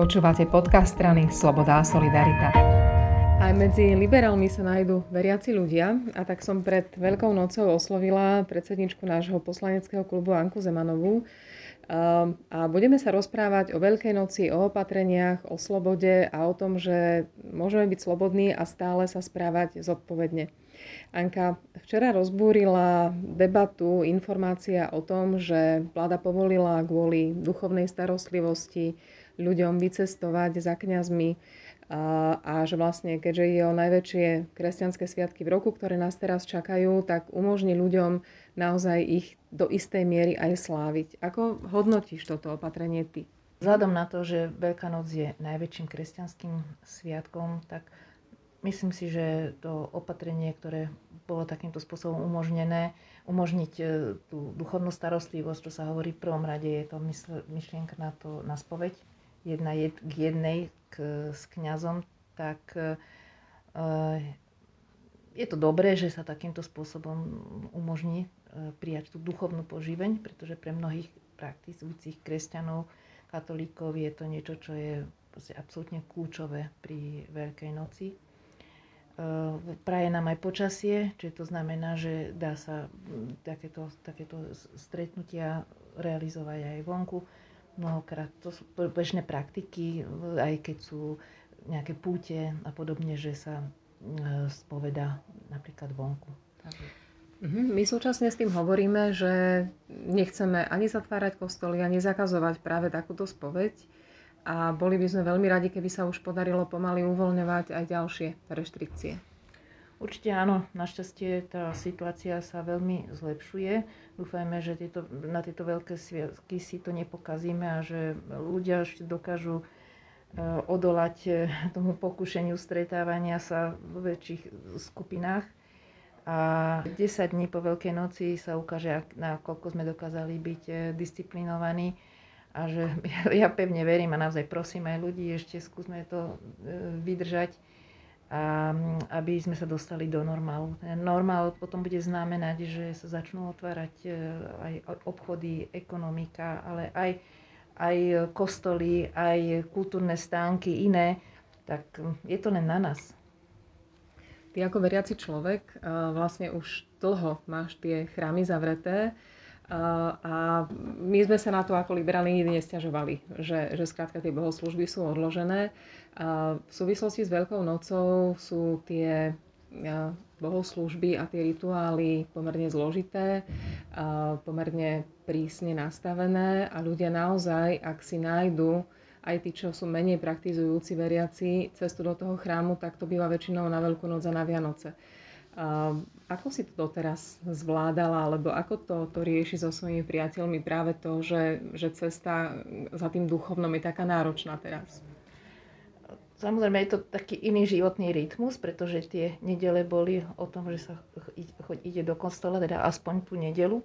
Počúvate podcast strany Sloboda a Solidarita. Aj medzi liberálmi sa nájdú veriaci ľudia a tak som pred Veľkou nocou oslovila predsedničku nášho poslaneckého klubu Anku Zemanovú a budeme sa rozprávať o Veľkej noci, o opatreniach, o slobode a o tom, že môžeme byť slobodní a stále sa správať zodpovedne. Anka, včera rozbúrila debatu informácia o tom, že vláda povolila kvôli duchovnej starostlivosti ľuďom vycestovať za kňazmi a, že vlastne, keďže ide o najväčšie kresťanské sviatky v roku, ktoré nás teraz čakajú, tak umožní ľuďom naozaj ich do istej miery aj sláviť. Ako hodnotíš toto opatrenie ty? Vzhľadom na to, že Veľká noc je najväčším kresťanským sviatkom, tak myslím si, že to opatrenie, ktoré bolo takýmto spôsobom umožnené, umožniť e, tú duchovnú starostlivosť, čo sa hovorí v prvom rade, je to myšlienka na to na spoveď, jedna jed, k jednej k, s kňazom, tak e, je to dobré, že sa takýmto spôsobom umožní e, prijať tú duchovnú poživeň, pretože pre mnohých praktizujúcich kresťanov, katolíkov je to niečo, čo je absolútne kľúčové pri Veľkej noci. E, praje nám aj počasie, čiže to znamená, že dá sa takéto, takéto stretnutia realizovať aj vonku mnohokrát. To sú bežné praktiky, aj keď sú nejaké púte a podobne, že sa e, spoveda napríklad vonku. Mhm. My súčasne s tým hovoríme, že nechceme ani zatvárať kostoly, ani zakazovať práve takúto spoveď a boli by sme veľmi radi, keby sa už podarilo pomaly uvoľňovať aj ďalšie reštrikcie. Určite áno, našťastie tá situácia sa veľmi zlepšuje. Dúfajme, že tieto, na tieto veľké sviatky si to nepokazíme a že ľudia ešte dokážu e, odolať e, tomu pokušeniu stretávania sa v väčších skupinách. A 10 dní po Veľkej noci sa ukáže, na koľko sme dokázali byť e, disciplinovaní. A že ja pevne verím a naozaj prosím aj ľudí, ešte skúsme to vydržať a aby sme sa dostali do normálu. Normál potom bude znamenať, že sa začnú otvárať e, aj obchody, ekonomika, ale aj, aj kostoly, aj kultúrne stánky, iné, tak je to len na nás. Ty ako veriaci človek e, vlastne už dlho máš tie chrámy zavreté a my sme sa na to ako liberáli nikdy nestiažovali, že, že skrátka tie bohoslužby sú odložené. V súvislosti s Veľkou nocou sú tie bohoslužby a tie rituály pomerne zložité, pomerne prísne nastavené a ľudia naozaj, ak si nájdu aj tí, čo sú menej praktizujúci veriaci, cestu do toho chrámu, tak to býva väčšinou na Veľkú noc a na Vianoce. Ako si to doteraz zvládala, alebo ako to, to rieši so svojimi priateľmi práve to, že, že cesta za tým duchovnom je taká náročná teraz? Samozrejme je to taký iný životný rytmus, pretože tie nedele boli o tom, že sa ide do kostola, teda aspoň tú nedelu.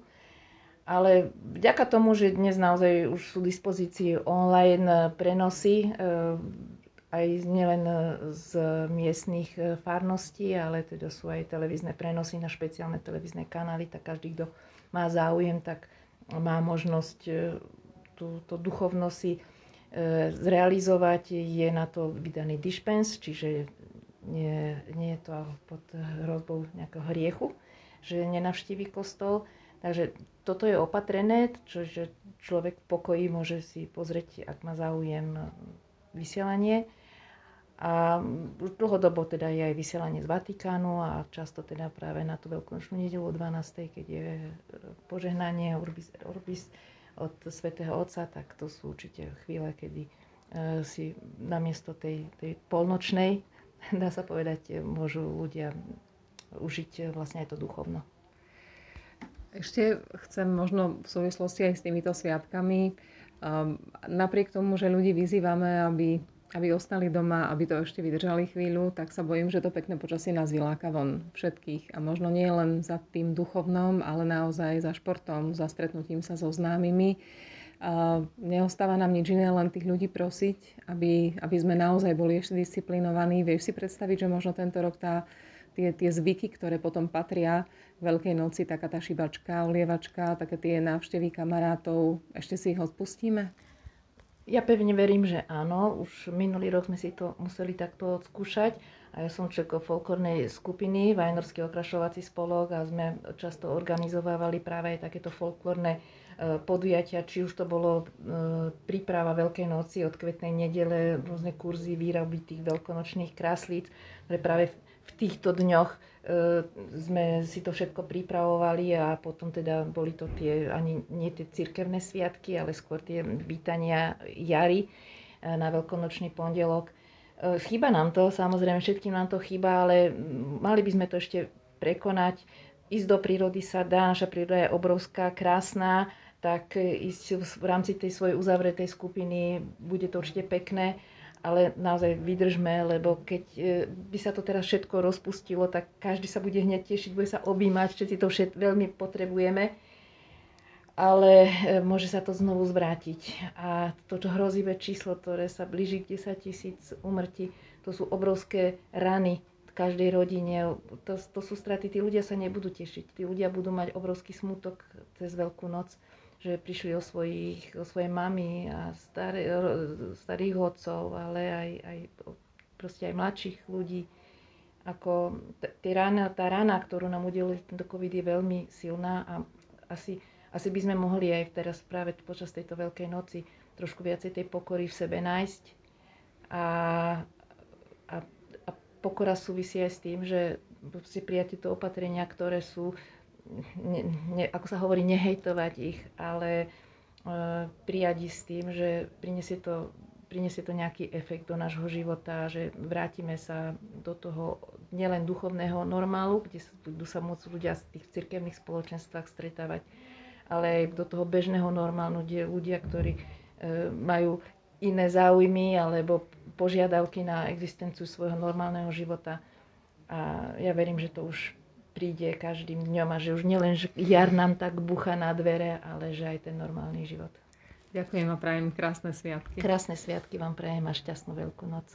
Ale vďaka tomu, že dnes naozaj už sú v dispozícii online prenosy, eh, aj nielen z miestných eh, farností, ale teda sú aj televízne prenosy na špeciálne televízne kanály, tak každý, kto má záujem, tak má možnosť eh, túto duchovnosť si zrealizovať, je na to vydaný dispens, čiže nie, nie je to pod hrozbou nejakého hriechu, že nenavštíví kostol. Takže toto je opatrené, že človek v pokoji môže si pozrieť, ak má záujem vysielanie. A dlhodobo teda je aj vysielanie z Vatikánu a často teda práve na tú veľkonočnú nedelu o 12. keď je požehnanie Urbis, Urbis od svätého Otca, tak to sú určite chvíle, kedy e, si namiesto tej, tej polnočnej, dá sa povedať, môžu ľudia užiť vlastne aj to duchovno. Ešte chcem možno v súvislosti aj s týmito sviatkami, um, napriek tomu, že ľudí vyzývame, aby aby ostali doma, aby to ešte vydržali chvíľu, tak sa bojím, že to pekné počasie nás vyláka von všetkých. A možno nie len za tým duchovnom, ale naozaj za športom, za stretnutím sa so známymi. A neostáva nám nič iné, len tých ľudí prosiť, aby, aby sme naozaj boli ešte disciplinovaní. Vieš si predstaviť, že možno tento rok tá, tie, tie zvyky, ktoré potom patria Veľkej noci, taká tá šibačka, olievačka, také tie návštevy kamarátov, ešte si ich odpustíme? Ja pevne verím, že áno. Už minulý rok sme si to museli takto odskúšať. A ja som človek folklórnej skupiny, Vajnorský okrašovací spolok a sme často organizovávali práve aj takéto folklórne e, podujatia, či už to bolo e, príprava Veľkej noci od kvetnej nedele, rôzne kurzy výroby tých veľkonočných kráslíc, ktoré práve v týchto dňoch e, sme si to všetko pripravovali a potom teda boli to tie, ani nie tie cirkevné sviatky, ale skôr tie vítania jary na veľkonočný pondelok. Chýba nám to, samozrejme všetkým nám to chýba, ale mali by sme to ešte prekonať. Ísť do prírody sa dá, naša príroda je obrovská, krásna, tak ísť v rámci tej svojej uzavretej skupiny bude to určite pekné ale naozaj vydržme, lebo keď e, by sa to teraz všetko rozpustilo, tak každý sa bude hneď tešiť, bude sa objímať, všetci to všet, veľmi potrebujeme, ale e, môže sa to znovu zvrátiť. A toto hrozivé číslo, ktoré sa blíži k 10 tisíc umrtí, to sú obrovské rany každej rodine, to, to sú straty, tí ľudia sa nebudú tešiť, tí ľudia budú mať obrovský smutok cez Veľkú noc že prišli o, svojich, o svoje mamy a staré, starých hodcov, ale aj, aj, proste aj mladších ľudí. Ako t- rána, tá rána, ktorú nám udelili tento COVID je veľmi silná a asi, asi by sme mohli aj teraz práve počas tejto Veľkej noci trošku viacej tej pokory v sebe nájsť. A, a, a pokora súvisí aj s tým, že si prijať tieto opatrenia, ktoré sú ne, ne, ako sa hovorí, nehejtovať ich, ale uh, prijať s tým, že prinesie to, prinesie to nejaký efekt do nášho života, že vrátime sa do toho nielen duchovného normálu, kde budú sa môcť ľudia z tých cirkevných spoločenstvách stretávať, ale aj do toho bežného normálu, kde ľudia, ktorí uh, majú iné záujmy alebo požiadavky na existenciu svojho normálneho života. A ja verím, že to už príde každým dňom a že už nielen že jar nám tak bucha na dvere, ale že aj ten normálny život. Ďakujem a prajem krásne sviatky. Krásne sviatky vám prajem a šťastnú veľkú noc.